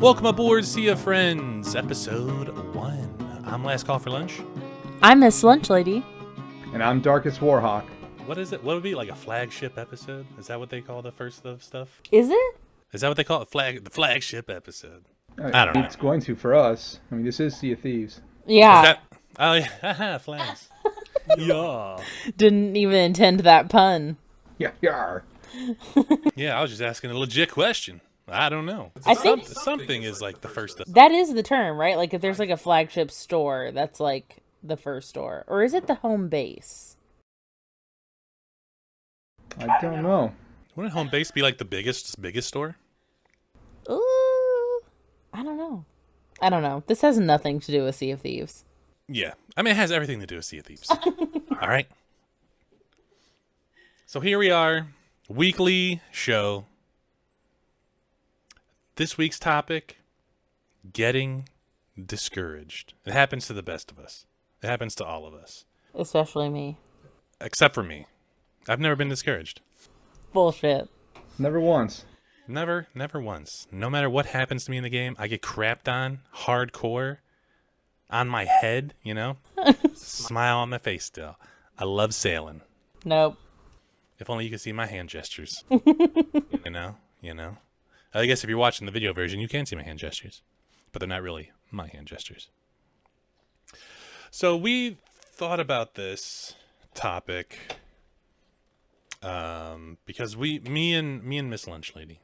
Welcome aboard, Sea of Friends, episode one. I'm Last Call for Lunch. I'm Miss Lunch Lady. And I'm Darkest Warhawk. What is it? What would be like a flagship episode? Is that what they call the first of stuff? Is it? Is that what they call it? Flag the flagship episode. I don't know. It's going to for us. I mean, this is Sea of Thieves. Yeah. Is that? Oh yeah, flags. yeah. Didn't even intend that pun. Yeah, yeah. Yeah, I was just asking a legit question. I don't know. I think- Some- something is like the first. Of, That is the term, right? Like if there's like a flagship store, that's like the first store. Or is it the home base? I don't know. wouldn't home base be like the biggest biggest store? Ooh. I don't know. I don't know. This has nothing to do with Sea of Thieves. Yeah, I mean it has everything to do with Sea of Thieves. All right. So here we are, weekly show. This week's topic: getting discouraged. It happens to the best of us. It happens to all of us, Especially me. except for me. I've never been discouraged. Bullshit. Never once. Never, never once. No matter what happens to me in the game, I get crapped on hardcore on my head, you know? Smile on my face still. I love sailing. Nope. If only you could see my hand gestures. you know? You know? I guess if you're watching the video version, you can see my hand gestures. But they're not really my hand gestures. So we thought about this topic um, because we, me and me and Miss Lunch Lady,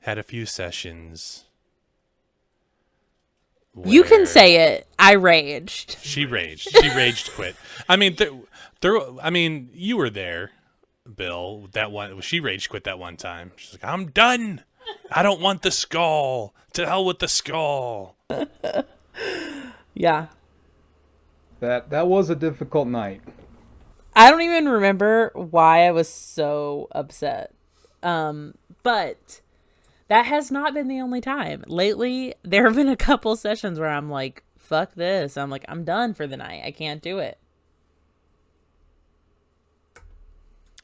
had a few sessions. You can say it. I raged. she raged. She raged quit. I mean, there, there. I mean, you were there, Bill. That one. She raged quit that one time. She's like, "I'm done. I don't want the skull. To hell with the skull." Yeah. That that was a difficult night. I don't even remember why I was so upset. Um, but that has not been the only time. Lately, there have been a couple sessions where I'm like, fuck this. I'm like, I'm done for the night. I can't do it.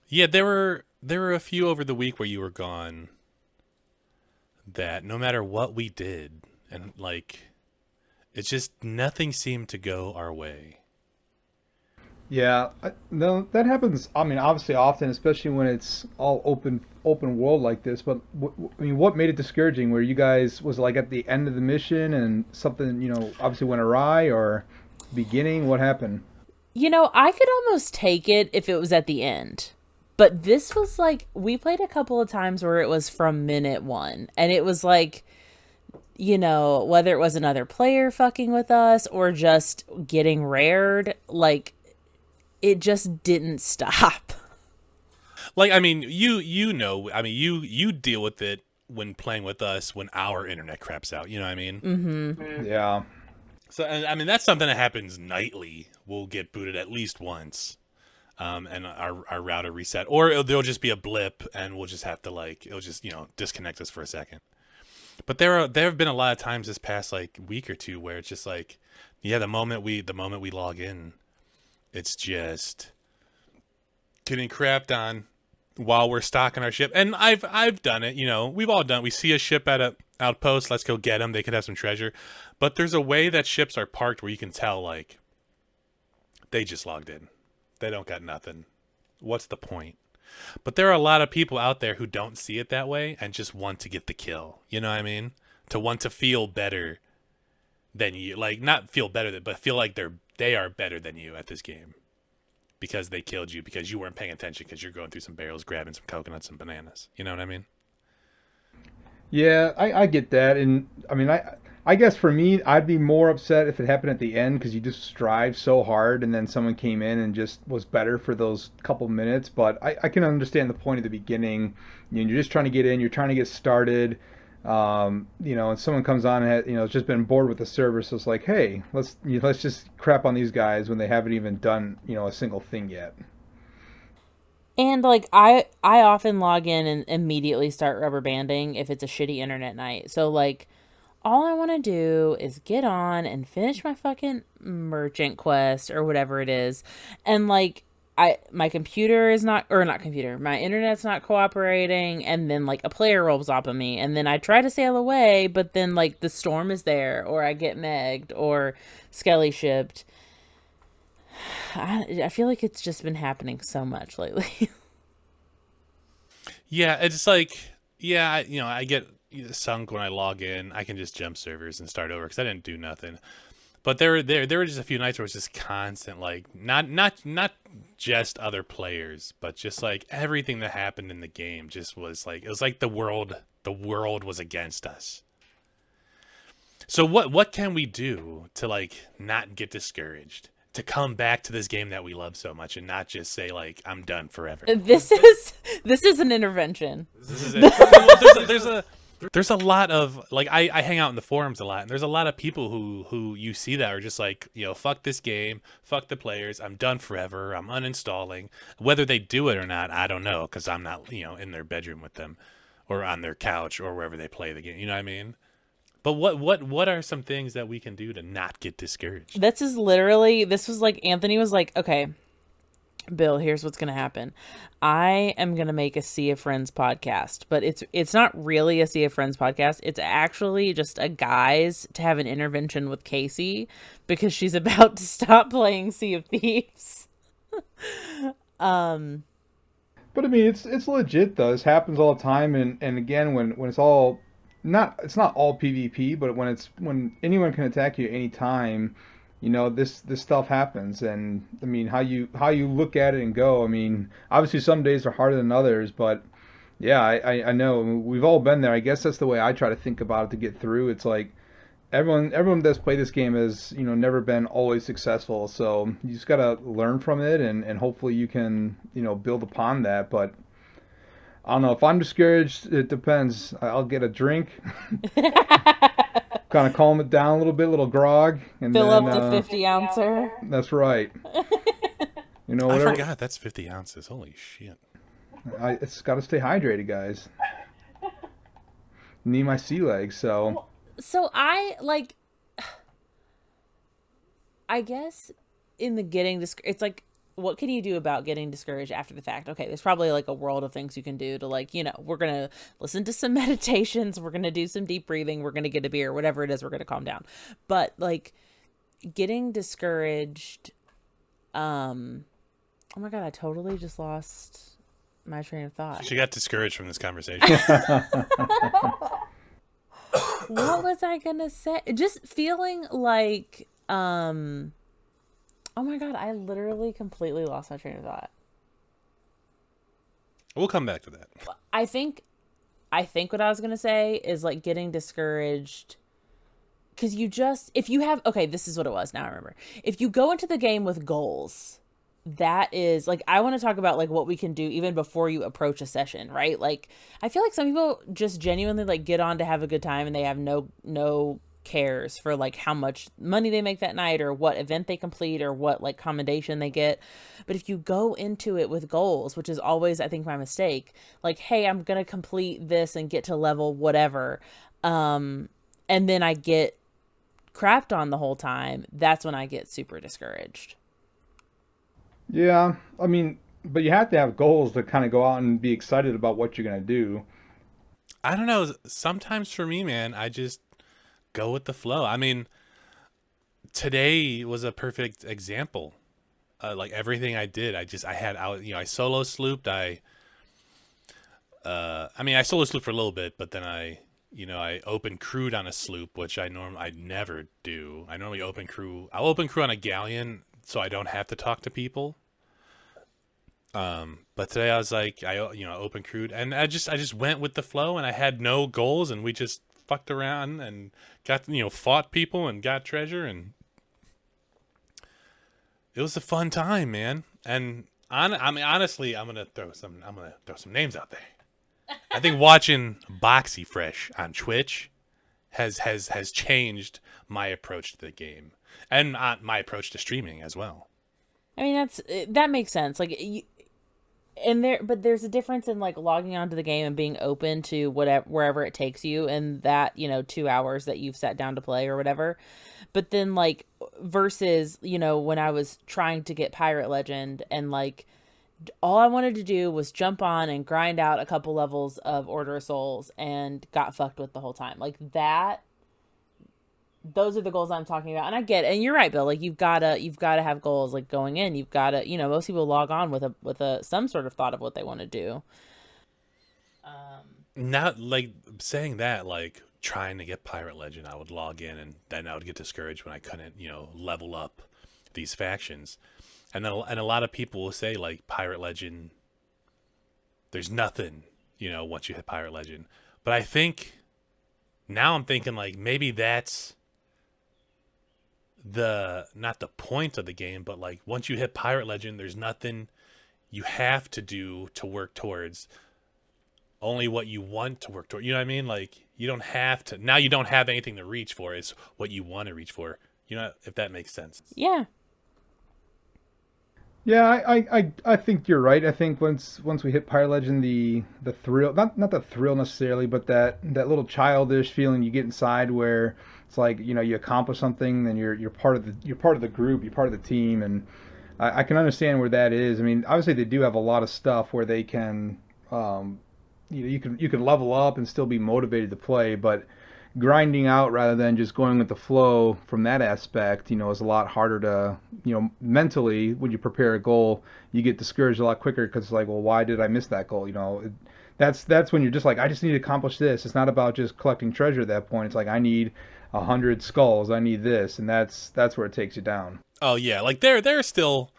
Yeah, there were there were a few over the week where you were gone. That no matter what we did, and like, it's just nothing seemed to go our way. Yeah, I, no, that happens. I mean, obviously, often, especially when it's all open open world like this. But w- w- I mean, what made it discouraging? Where you guys was like at the end of the mission and something, you know, obviously went awry, or beginning? What happened? You know, I could almost take it if it was at the end. But this was like, we played a couple of times where it was from minute one. And it was like, you know, whether it was another player fucking with us or just getting rared, like, it just didn't stop. Like, I mean, you you know, I mean, you you deal with it when playing with us when our internet craps out. You know what I mean? Mm-hmm. Yeah, So, I mean, that's something that happens nightly. We'll get booted at least once, um, and our our router reset, or it'll, there'll just be a blip, and we'll just have to like it'll just you know disconnect us for a second. But there are there have been a lot of times this past like week or two where it's just like, yeah, the moment we the moment we log in, it's just getting crapped on while we're stocking our ship. And I've I've done it, you know, we've all done. it. We see a ship at a outpost, let's go get them. They could have some treasure. But there's a way that ships are parked where you can tell like they just logged in. They don't got nothing. What's the point? But there are a lot of people out there who don't see it that way and just want to get the kill. You know what I mean? To want to feel better than you. Like not feel better than but feel like they're they are better than you at this game. Because they killed you because you weren't paying attention because you're going through some barrels grabbing some coconuts and bananas. You know what I mean? yeah, I, I get that, and I mean, I I guess for me, I'd be more upset if it happened at the end because you just strive so hard, and then someone came in and just was better for those couple minutes. But I, I can understand the point at the beginning. You know, you're just trying to get in, you're trying to get started. Um, you know, and someone comes on and has, you know, just been bored with the service. So it's like, hey, let's you know, let's just crap on these guys when they haven't even done you know a single thing yet. And like I I often log in and immediately start rubber banding if it's a shitty internet night. So like all I want to do is get on and finish my fucking merchant quest or whatever it is. And like I my computer is not or not computer, my internet's not cooperating and then like a player rolls up on me and then I try to sail away, but then like the storm is there or I get megged or skelly shipped. I, I feel like it's just been happening so much lately. yeah, it's like yeah, you know, I get sunk when I log in. I can just jump servers and start over because I didn't do nothing. But there, were there, there were just a few nights where it was just constant, like not, not, not just other players, but just like everything that happened in the game just was like it was like the world, the world was against us. So what, what can we do to like not get discouraged? To come back to this game that we love so much and not just say like I'm done forever. this is this is an intervention. This is it. Well, there's, a, there's a there's a lot of like I, I hang out in the forums a lot and there's a lot of people who who you see that are just like you know fuck this game fuck the players i'm done forever i'm uninstalling. Whether they do it or not i don't know because i'm not you know in their bedroom with them or on their couch or wherever they play the game you know what i mean? But what what what are some things that we can do to not get discouraged? This is literally this was like Anthony was like, okay, Bill, here's what's gonna happen. I am gonna make a Sea of Friends podcast, but it's it's not really a Sea of Friends podcast. It's actually just a guys to have an intervention with Casey because she's about to stop playing Sea of Thieves. um But I mean, it's it's legit though. This happens all the time, and and again, when when it's all not it's not all PvP, but when it's when anyone can attack you anytime, you know this this stuff happens. And I mean, how you how you look at it and go. I mean, obviously some days are harder than others, but yeah, I I, know we've all been there. I guess that's the way I try to think about it to get through. It's like everyone everyone that's played this game has you know never been always successful so you just got to learn from it and and hopefully you can you know build upon that but i don't know if i'm discouraged it depends i'll get a drink kind of calm it down a little bit little grog and fill then, up the uh, 50 ouncer. that's right you know whatever. i whatever forgot that's 50 ounces holy shit I, it's got to stay hydrated guys need my sea legs so so I like I guess in the getting this it's like what can you do about getting discouraged after the fact? Okay, there's probably like a world of things you can do to like, you know, we're going to listen to some meditations, we're going to do some deep breathing, we're going to get a beer, whatever it is, we're going to calm down. But like getting discouraged um Oh my god, I totally just lost my train of thought. she got discouraged from this conversation what was I gonna say? Just feeling like, um, oh my god, I literally completely lost my train of thought. we'll come back to that I think, I think what I was gonna say is like getting discouraged. Cause you just, if you have, okay, this is what it was. Now I remember. If you go into the game with goals, that is like I want to talk about like what we can do even before you approach a session, right? Like I feel like some people just genuinely like get on to have a good time and they have no no cares for like how much money they make that night or what event they complete or what like commendation they get. But if you go into it with goals, which is always I think my mistake, like hey, I'm going to complete this and get to level whatever. Um and then I get crapped on the whole time, that's when I get super discouraged. Yeah, I mean, but you have to have goals to kind of go out and be excited about what you're gonna do. I don't know. Sometimes for me, man, I just go with the flow. I mean, today was a perfect example. Uh, like everything I did, I just I had out. You know, I solo slooped. I, uh, I mean, I solo slooped for a little bit, but then I, you know, I open crewed on a sloop, which I norm I never do. I normally open crew. I'll open crew on a galleon, so I don't have to talk to people. Um, but today I was like, I you know open crewed, and I just I just went with the flow, and I had no goals, and we just fucked around and got you know fought people and got treasure, and it was a fun time, man. And on, I mean, honestly, I'm gonna throw some I'm gonna throw some names out there. I think watching Boxy Fresh on Twitch has has has changed my approach to the game and uh, my approach to streaming as well. I mean, that's that makes sense. Like, you, and there but there's a difference in like logging onto the game and being open to whatever wherever it takes you and that you know two hours that you've sat down to play or whatever. But then like versus you know when i was trying to get pirate legend and like all i wanted to do was jump on and grind out a couple levels of order of souls and got fucked with the whole time. Like that those are the goals I'm talking about. And I get, it. and you're right, Bill. Like you've gotta, you've gotta have goals. Like going in, you've gotta, you know, most people log on with a with a some sort of thought of what they want to do. Um, not like saying that, like trying to get Pirate Legend, I would log in and then I would get discouraged when I couldn't, you know, level up these factions. And then, and a lot of people will say like Pirate Legend, there's nothing, you know, once you hit Pirate Legend. But I think now I'm thinking like maybe that's the not the point of the game, but like once you hit Pirate Legend, there's nothing you have to do to work towards. Only what you want to work toward. You know what I mean? Like you don't have to. Now you don't have anything to reach for. It's what you want to reach for. You know if that makes sense. Yeah. Yeah, I, I, I think you're right. I think once once we hit Pirate Legend, the the thrill not not the thrill necessarily, but that that little childish feeling you get inside where it's like you know you accomplish something, then you're you're part of the you're part of the group, you're part of the team, and I, I can understand where that is. I mean, obviously they do have a lot of stuff where they can, um, you know, you can you can level up and still be motivated to play, but grinding out rather than just going with the flow from that aspect, you know, is a lot harder to, you know, mentally when you prepare a goal, you get discouraged a lot quicker because it's like, well, why did I miss that goal? You know, it, that's that's when you're just like, I just need to accomplish this. It's not about just collecting treasure at that point. It's like I need a hundred skulls. I need this, and that's that's where it takes you down. Oh yeah, like there there's still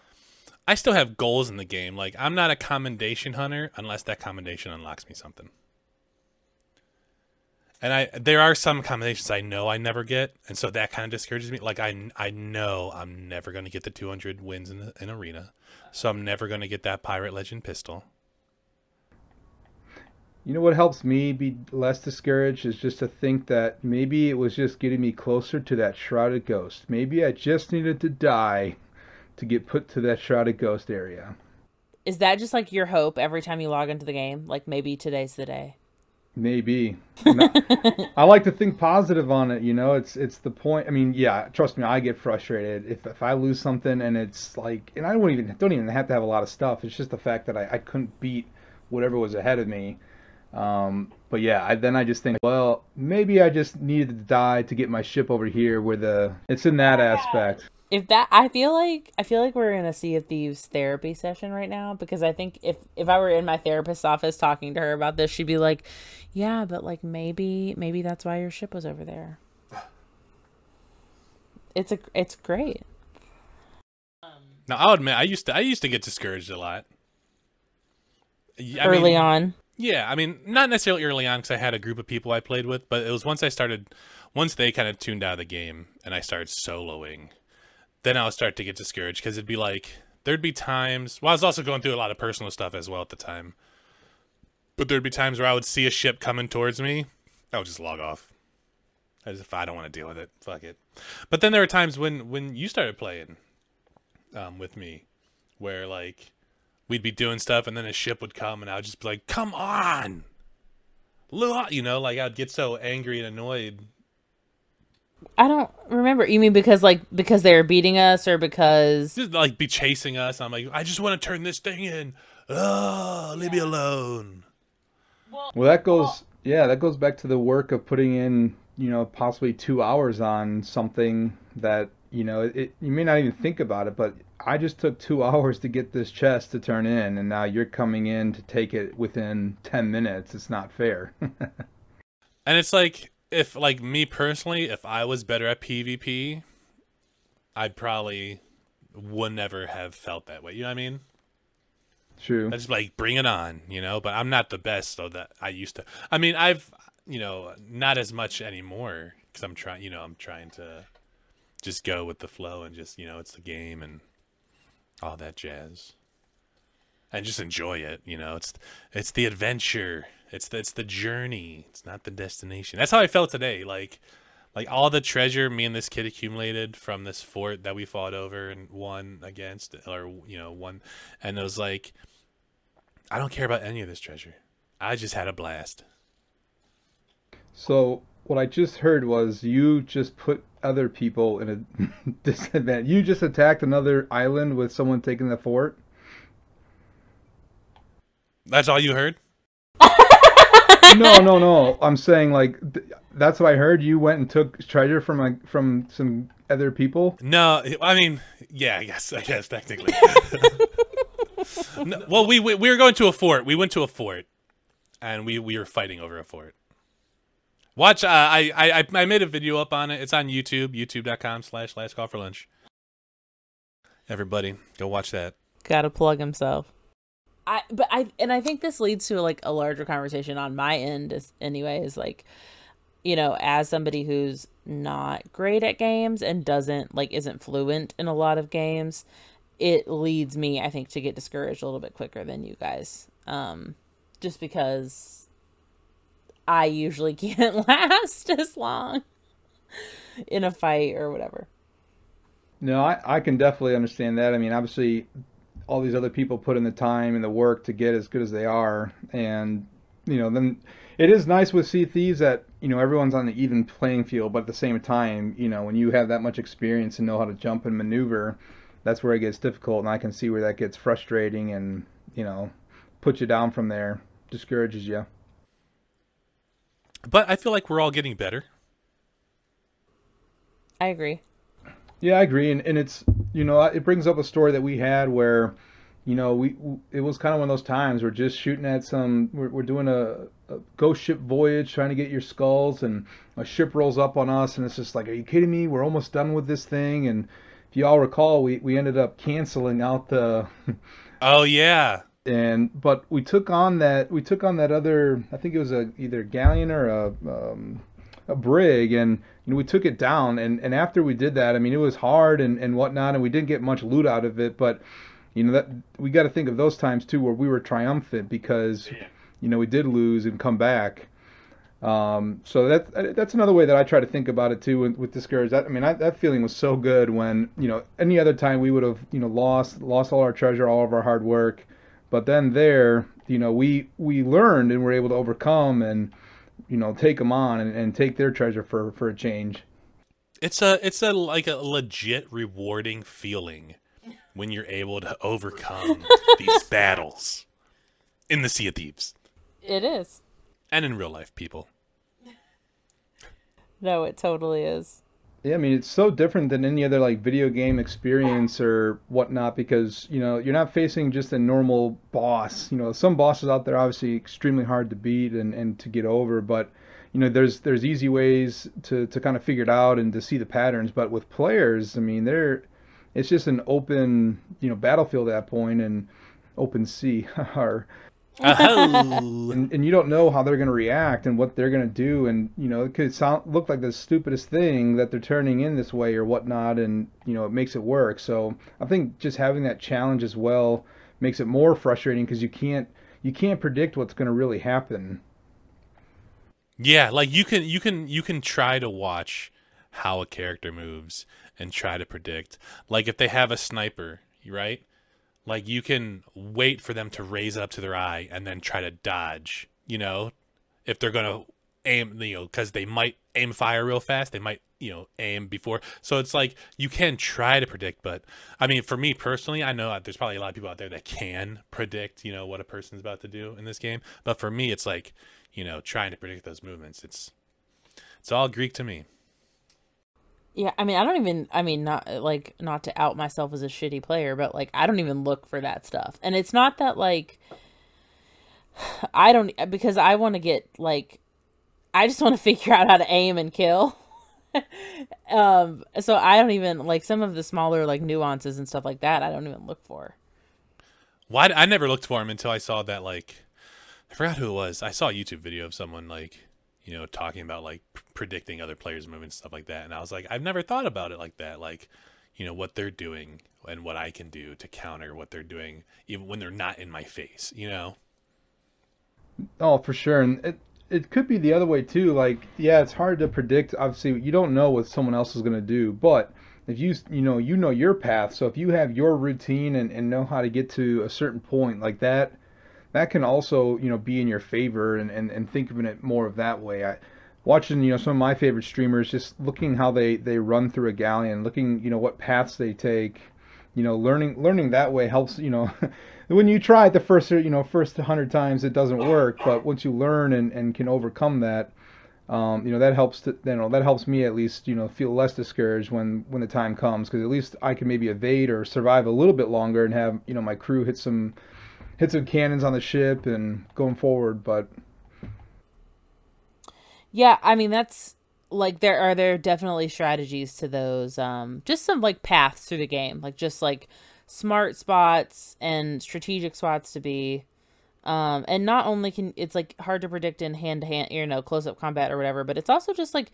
I still have goals in the game. Like I'm not a commendation hunter unless that commendation unlocks me something. And I there are some commendations I know I never get, and so that kind of discourages me. Like I I know I'm never going to get the 200 wins in the, in arena, so I'm never going to get that pirate legend pistol. You know what helps me be less discouraged is just to think that maybe it was just getting me closer to that shrouded ghost. Maybe I just needed to die to get put to that shrouded ghost area. Is that just like your hope every time you log into the game? Like maybe today's the day. Maybe. I, I like to think positive on it. You know, it's it's the point. I mean, yeah. Trust me, I get frustrated if if I lose something and it's like, and I don't even don't even have to have a lot of stuff. It's just the fact that I, I couldn't beat whatever was ahead of me um, but yeah, I, then I just think, well, maybe I just needed to die to get my ship over here where the it's in that aspect. If that, I feel like I feel like we're in a Sea of Thieves therapy session right now because I think if if I were in my therapist's office talking to her about this, she'd be like, "Yeah, but like maybe maybe that's why your ship was over there." It's a it's great. Um, now I'll admit I used to I used to get discouraged a lot. I Early mean, on. Yeah, I mean, not necessarily early on because I had a group of people I played with, but it was once I started, once they kind of tuned out of the game and I started soloing, then I would start to get discouraged because it'd be like there'd be times. Well, I was also going through a lot of personal stuff as well at the time, but there'd be times where I would see a ship coming towards me, I would just log off. As if I don't want to deal with it, fuck it. But then there were times when when you started playing um, with me, where like we'd be doing stuff and then a ship would come and I would just be like, "Come on!" You know, like I'd get so angry and annoyed. I don't remember. You mean because like because they were beating us or because just like be chasing us? I'm like, I just want to turn this thing in. Oh, leave me alone. Well, that goes. Yeah, that goes back to the work of putting in, you know, possibly two hours on something that you know it. You may not even think about it, but I just took two hours to get this chest to turn in, and now you're coming in to take it within 10 minutes. It's not fair. and it's like, if, like, me personally, if I was better at PvP, I probably would never have felt that way. You know what I mean? True. I just like bring it on, you know. But I'm not the best, though. That I used to. I mean, I've, you know, not as much anymore because I'm trying. You know, I'm trying to just go with the flow and just, you know, it's the game and all that jazz. And just enjoy it you know? It's it's the adventure. It's the, it's the journey. It's not the destination. That's how i felt today. Like like all the treasure me and this kid accumulated from this fort that we fought over and won against or you know won. And it was like I don't care about any of this treasure. I just had a blast. So what I just heard was you just put other people in a disadvantage. You just attacked another island with someone taking the fort. That's all you heard? no, no, no. I'm saying like th- that's what I heard. You went and took treasure from a, from some other people. No, I mean, yeah, I guess, I guess technically. no, well, we, we we were going to a fort. We went to a fort, and we we were fighting over a fort. Watch, uh, I I I made a video up on it. It's on YouTube, YouTube.com/slash Last Call for Lunch. Everybody, go watch that. Got to plug himself. I but I and I think this leads to like a larger conversation on my end is anyway is like you know as somebody who's not great at games and doesn't like isn't fluent in a lot of games it leads me I think to get discouraged a little bit quicker than you guys um just because I usually can't last as long in a fight or whatever. No, I, I can definitely understand that. I mean, obviously, all these other people put in the time and the work to get as good as they are, and you know, then it is nice with Sea Thieves that you know everyone's on the even playing field, but at the same time, you know, when you have that much experience and know how to jump and maneuver, that's where it gets difficult, and I can see where that gets frustrating and you know, puts you down from there, discourages you. But I feel like we're all getting better. I agree. Yeah, I agree, and and it's you know it brings up a story that we had where, you know, we it was kind of one of those times we're just shooting at some we're, we're doing a, a ghost ship voyage trying to get your skulls and a ship rolls up on us and it's just like are you kidding me we're almost done with this thing and if you all recall we we ended up canceling out the Oh yeah. And but we took on that we took on that other I think it was a either galleon or a um, a brig and you know we took it down and and after we did that I mean it was hard and and whatnot and we didn't get much loot out of it but you know that we got to think of those times too where we were triumphant because you know we did lose and come back um, so that that's another way that I try to think about it too with, with discouraged. That, I mean, I, that feeling was so good when you know any other time we would have you know lost lost all our treasure, all of our hard work, but then there, you know, we we learned and were able to overcome and you know take them on and, and take their treasure for for a change. It's a it's a like a legit rewarding feeling when you're able to overcome these battles in the Sea of Thieves It is. and in real life, people. No, it totally is. Yeah, I mean it's so different than any other like video game experience or whatnot because you know you're not facing just a normal boss. You know, some bosses out there are obviously extremely hard to beat and, and to get over, but you know there's there's easy ways to, to kind of figure it out and to see the patterns. But with players, I mean they're it's just an open you know battlefield at that point and open sea or Oh. and, and you don't know how they're going to react and what they're going to do and you know it could sound look like the stupidest thing that they're turning in this way or whatnot and you know it makes it work so i think just having that challenge as well makes it more frustrating because you can't you can't predict what's going to really happen Yeah, like you can you can you can try to watch how a character moves and try to predict. Like if they have a sniper, right? Like you can wait for them to raise it up to their eye and then try to dodge, you know, if they're going to aim, you know, cuz they might aim fire real fast, they might, you know, aim before. So it's like you can try to predict, but I mean, for me personally, I know there's probably a lot of people out there that can predict, you know, what a person's about to do in this game, but for me it's like you know, trying to predict those movements. It's it's all Greek to me. Yeah, I mean, I don't even, I mean, not like, not to out myself as a shitty player, but like, I don't even look for that stuff. And it's not that like, I don't, because I want to get like, I just want to figure out how to aim and kill. um, so I don't even, like, some of the smaller, like, nuances and stuff like that, I don't even look for. Why I never looked for him until I saw that like I forgot who it was. I saw a YouTube video of someone like you know talking about like predicting other players' movements stuff like that, and I was like, I've never thought about it like that. Like you know what they're doing and what I can do to counter what they're doing, even when they're not in my face. You know. Oh, for sure. And it it could be the other way too. Like, yeah, it's hard to predict. Obviously, you don't know what someone else is going to do, but if you you know you know your path. So if you have your routine and, and know how to get to a certain point like that, that can also you know be in your favor and, and, and think of it more of that way. I, watching you know some of my favorite streamers, just looking how they they run through a galleon, looking you know what paths they take, you know learning learning that way helps you know. when you try it the first you know first hundred times it doesn't work, but once you learn and, and can overcome that, um, you know that helps to, you know that helps me at least you know feel less discouraged when when the time comes because at least I can maybe evade or survive a little bit longer and have you know my crew hit some hit some cannons on the ship and going forward. But yeah, I mean that's like there are there definitely strategies to those. Um, just some like paths through the game, like just like smart spots and strategic spots to be. Um, and not only can it's like hard to predict in hand to hand, you know, close up combat or whatever, but it's also just like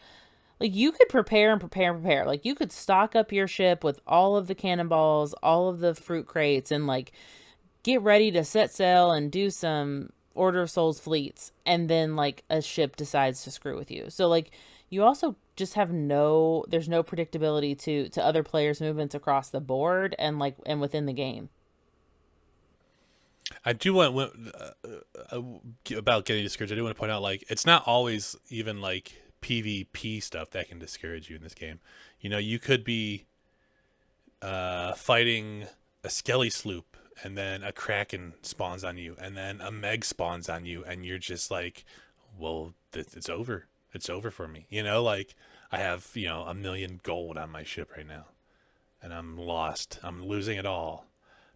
like you could prepare and prepare and prepare. Like you could stock up your ship with all of the cannonballs, all of the fruit crates, and like get ready to set sail and do some Order of Souls fleets, and then like a ship decides to screw with you. So like you also just have no there's no predictability to to other players' movements across the board and like and within the game. I do want uh, uh, about getting discouraged. I do want to point out like it's not always even like PvP stuff that can discourage you in this game. You know, you could be uh, fighting a skelly sloop and then a kraken spawns on you and then a meg spawns on you and you're just like well it's over. It's over for me. You know like i have you know a million gold on my ship right now and i'm lost. I'm losing it all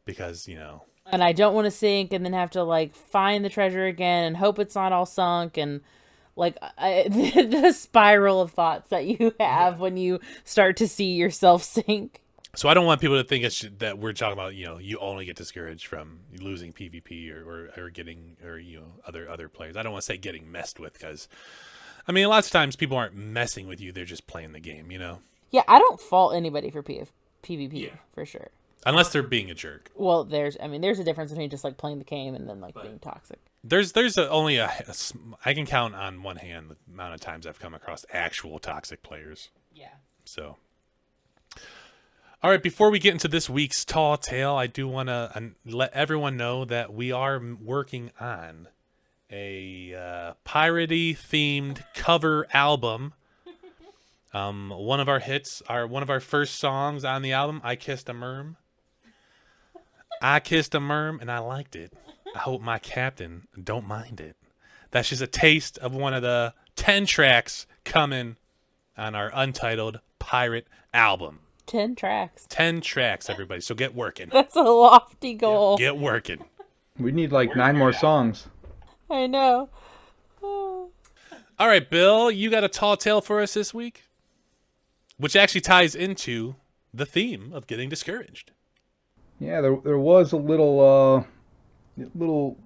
because you know. And i don't want to sink and then have to like find the treasure again and hope it's not all sunk and like I, the spiral of thoughts that you have yeah. when you start to see yourself sink so I don't want people to think it's, that we're talking about you know you only get discouraged from losing PvP or, or, or getting or you know other other players. I don't want to say getting messed with because I mean lots of times people aren't messing with you; they're just playing the game. You know. Yeah, I don't fault anybody for PF, PvP yeah. for sure. Unless they're being a jerk. Well, there's I mean there's a difference between just like playing the game and then like but being toxic. There's there's a, only a, a I can count on one hand the amount of times I've come across actual toxic players. Yeah. So all right, before we get into this week's tall tale, I do want to let everyone know that we are working on a uh, piratey themed cover album. Um, one of our hits, our one of our first songs on the album, "I Kissed a Merm." I kissed a merm and I liked it. I hope my captain don't mind it. That's just a taste of one of the ten tracks coming on our untitled pirate album. 10 tracks. 10 tracks, everybody. So get working. That's a lofty goal. Get working. We need like nine more songs. I know. All right, Bill, you got a tall tale for us this week, which actually ties into the theme of getting discouraged. Yeah, there there was a little uh little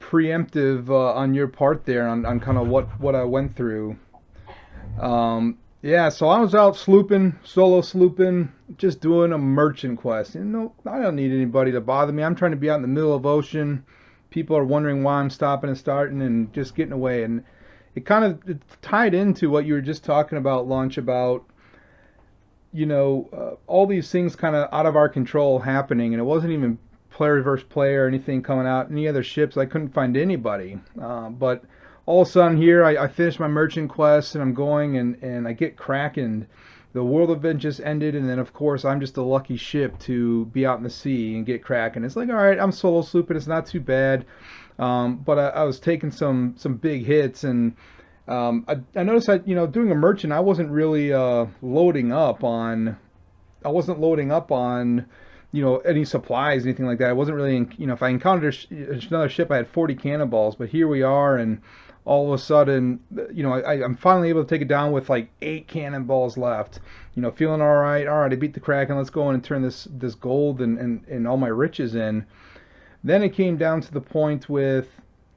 preemptive uh, on your part there on, on kind of what what I went through. Um, yeah, so I was out slooping, solo slooping, just doing a merchant quest. And no, I don't need anybody to bother me. I'm trying to be out in the middle of ocean. People are wondering why I'm stopping and starting and just getting away. And it kind of tied into what you were just talking about, Lunch, about you know uh, all these things kind of out of our control happening, and it wasn't even player versus player or anything coming out. Any other ships, I couldn't find anybody. Uh, but all of a sudden here I, I finish my merchant quest and I'm going and, and I get Kraken. The world event just ended and then of course I'm just a lucky ship to be out in the sea and get Kraken. It's like alright, I'm solo slooping, it's not too bad. Um, but I, I, was taking some some big hits and um, I, I noticed that you know doing a merchant I wasn't really uh, loading up on I wasn't loading up on you know any supplies anything like that. I wasn't really you know if I encountered another ship I had 40 cannonballs, but here we are and all of a sudden, you know, I, I'm finally able to take it down with like eight cannonballs left. You know, feeling all right. All right, I beat the Kraken. Let's go in and turn this this gold and, and, and all my riches in. Then it came down to the point with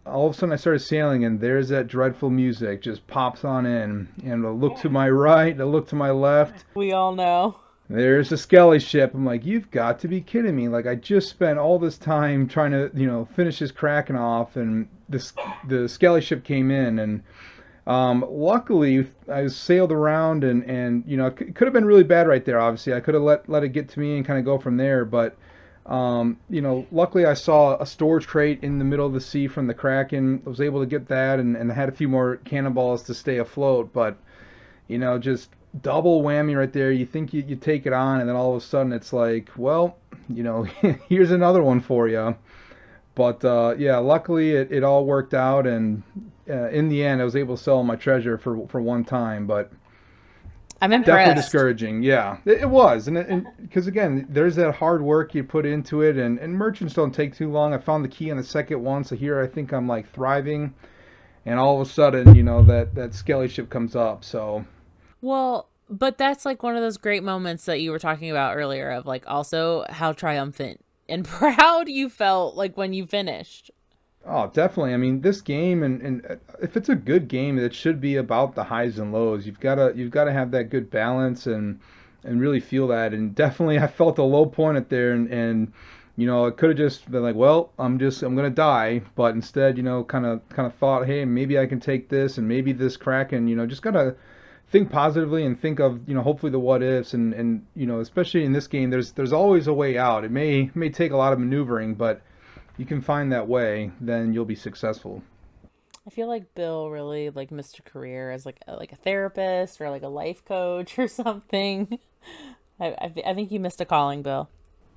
all of a sudden I started sailing and there's that dreadful music just pops on in. And I look to my right, I look to my left. We all know. There's a Skelly ship. I'm like, you've got to be kidding me. Like, I just spent all this time trying to, you know, finish this Kraken off, and this the Skelly ship came in, and um, luckily I sailed around, and and you know, it could have been really bad right there. Obviously, I could have let let it get to me and kind of go from there, but Um, you know, luckily I saw a storage crate in the middle of the sea from the Kraken. I was able to get that and, and had a few more cannonballs to stay afloat. But, you know, just double whammy right there. You think you, you take it on, and then all of a sudden it's like, well, you know, here's another one for you. But uh, yeah, luckily it, it all worked out, and uh, in the end, I was able to sell my treasure for for one time. But I'm definitely discouraging. Yeah, it, it was, and because again, there's that hard work you put into it, and and merchants don't take too long. I found the key on the second one, so here I think I'm like thriving, and all of a sudden, you know, that that skelly ship comes up. So Well, but that's like one of those great moments that you were talking about earlier of like also how triumphant and proud you felt like when you finished. Oh, definitely. I mean, this game, and, and uh, if it's a good game, it should be about the highs and lows. You've got to you've got to have that good balance and and really feel that. And definitely, I felt a low point at there, and and you know, it could have just been like, well, I'm just I'm gonna die, but instead, you know, kind of kind of thought, hey, maybe I can take this, and maybe this crack, and you know, just gotta think positively and think of you know hopefully the what ifs and and you know especially in this game there's there's always a way out. It may may take a lot of maneuvering but you can find that way then you'll be successful. I feel like Bill really like missed a career as like a, like a therapist or like a life coach or something. I, I, I think you missed a calling, Bill.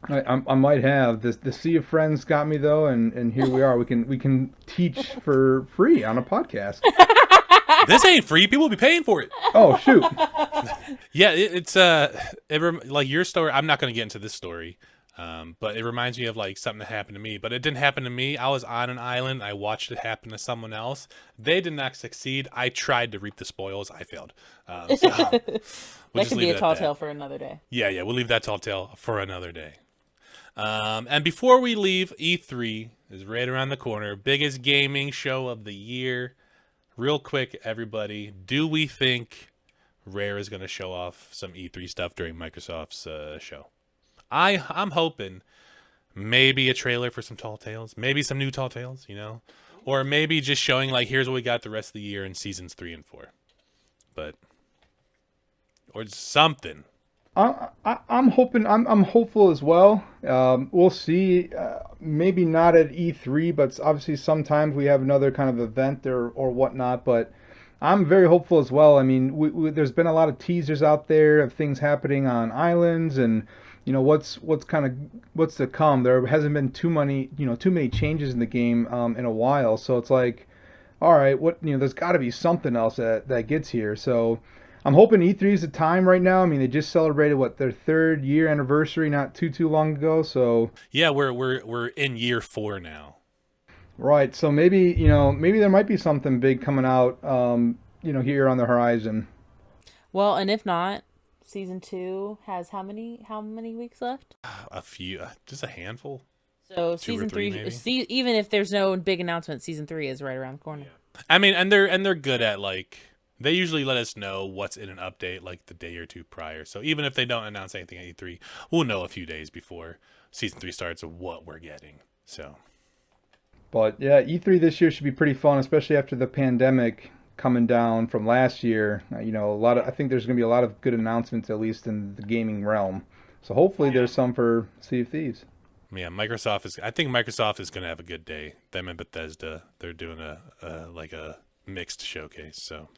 I, I, I might have. This the sea of friends got me though and and here we are. We can we can teach for free on a podcast this ain't free. People will be paying for it. oh shoot Yeah, it, it's uh, it rem- like your story. I'm not going to get into this story, um, but it reminds me of like something that happened to me. But it didn't happen to me. I was on an island. I watched it happen to someone else. They did not succeed. I tried to reap the spoils. I failed. Um, so we'll that just could leave be a tall tale for another day. Yeah, yeah, we'll leave that tall tale for another day. Um, and before we leave, E3 is right around the corner. Biggest gaming show of the year. Real quick, everybody, do we think Rare is going to show off some E3 stuff during Microsoft's uh, show? I I'm hoping maybe a trailer for some Tall Tales, maybe some new Tall Tales, you know, or maybe just showing like here's what we got the rest of the year in seasons three and four, but or something. I, I'm hoping I'm, I'm hopeful as well. Um, we'll see. Uh, maybe not at E3, but obviously sometimes we have another kind of event or or whatnot. But I'm very hopeful as well. I mean, we, we, there's been a lot of teasers out there of things happening on islands and you know what's what's kind of what's to come. There hasn't been too many you know too many changes in the game um, in a while, so it's like, all right, what you know, there's got to be something else that that gets here. So. I'm hoping E3 is the time right now. I mean, they just celebrated what their third year anniversary not too too long ago. So Yeah, we're we're we're in year four now. right, so maybe you know maybe there might be something big coming out. Um, you know, here on the horizon. Well, and if not, season two has how many how many weeks left? A few, uh, just a handful. So Two season three, three, see, even if there's no big announcement, season three is right around the corner. I mean, and they're and they're good at like they usually let us know what's in an update like the day or two prior. So even if they don't announce anything at E3, we'll know a few days before season three starts of what we're getting. So But yeah, E3 this year should be pretty fun, especially after the pandemic coming down from last year. Uh, You know, a lot of I think there's going to be a lot of good announcements at least in the gaming realm. So hopefully there's some for Sea of Thieves. yeah, Microsoft is. I think Microsoft is going to have a good day. Them and Bethesda, they're doing a, a like a mixed showcase. So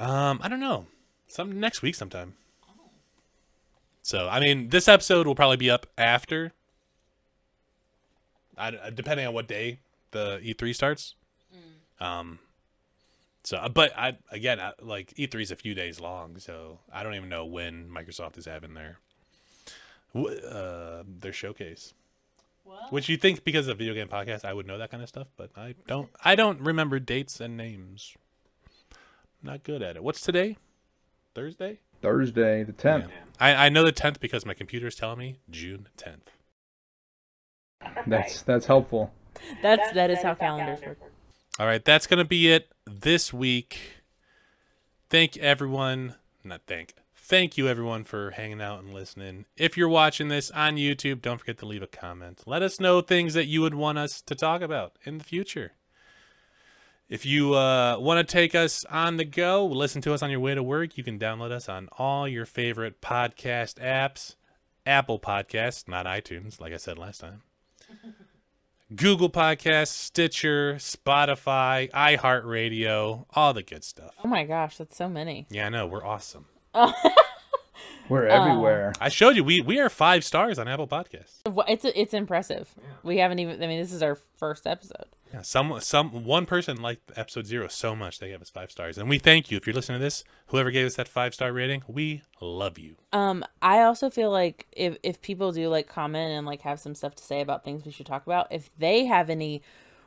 um, I don't know. Some next week sometime. So I mean, this episode will probably be up after. I, depending on what day the E3 starts. Um. So, uh, but I again, I, like E3 is a few days long, so I don't even know when Microsoft is having their uh, their showcase. Which you think because of video game podcast, I would know that kind of stuff, but I don't. I don't remember dates and names. Not good at it. What's today? Thursday. Thursday the 10th. I, I know the tenth because my computer's telling me June tenth. That's that's helpful. That's that is how calendars work. All right, that's gonna be it this week. Thank everyone. Not thank. Thank you everyone for hanging out and listening. If you're watching this on YouTube, don't forget to leave a comment. Let us know things that you would want us to talk about in the future. If you uh, want to take us on the go, listen to us on your way to work, you can download us on all your favorite podcast apps Apple Podcasts, not iTunes, like I said last time. Google Podcasts, Stitcher, Spotify, iHeartRadio, all the good stuff. Oh my gosh, that's so many. Yeah, I know, we're awesome. We're Uh, everywhere. I showed you we we are five stars on Apple Podcasts. It's it's impressive. We haven't even. I mean, this is our first episode. Yeah, some some one person liked episode zero so much they gave us five stars, and we thank you if you're listening to this. Whoever gave us that five star rating, we love you. Um, I also feel like if if people do like comment and like have some stuff to say about things we should talk about, if they have any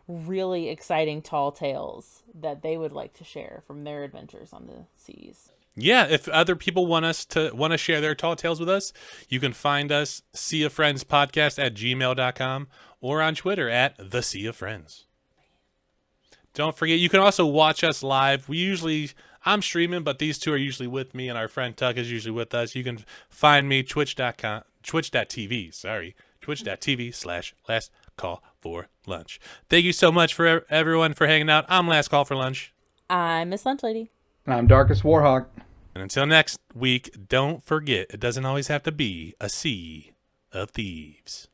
really exciting tall tales that they would like to share from their adventures on the seas. Yeah, if other people want us to want to share their tall tales with us, you can find us Sea of Friends podcast at gmail.com or on Twitter at the Sea of Friends. Don't forget you can also watch us live. We usually I'm streaming, but these two are usually with me and our friend Tuck is usually with us. You can find me twitch.com twitch.tv, sorry. Twitch.tv slash last call for lunch. Thank you so much for everyone for hanging out. I'm last call for lunch. I'm Miss Lunch Lady. And I'm Darkest Warhawk. And until next week, don't forget it doesn't always have to be a sea of thieves.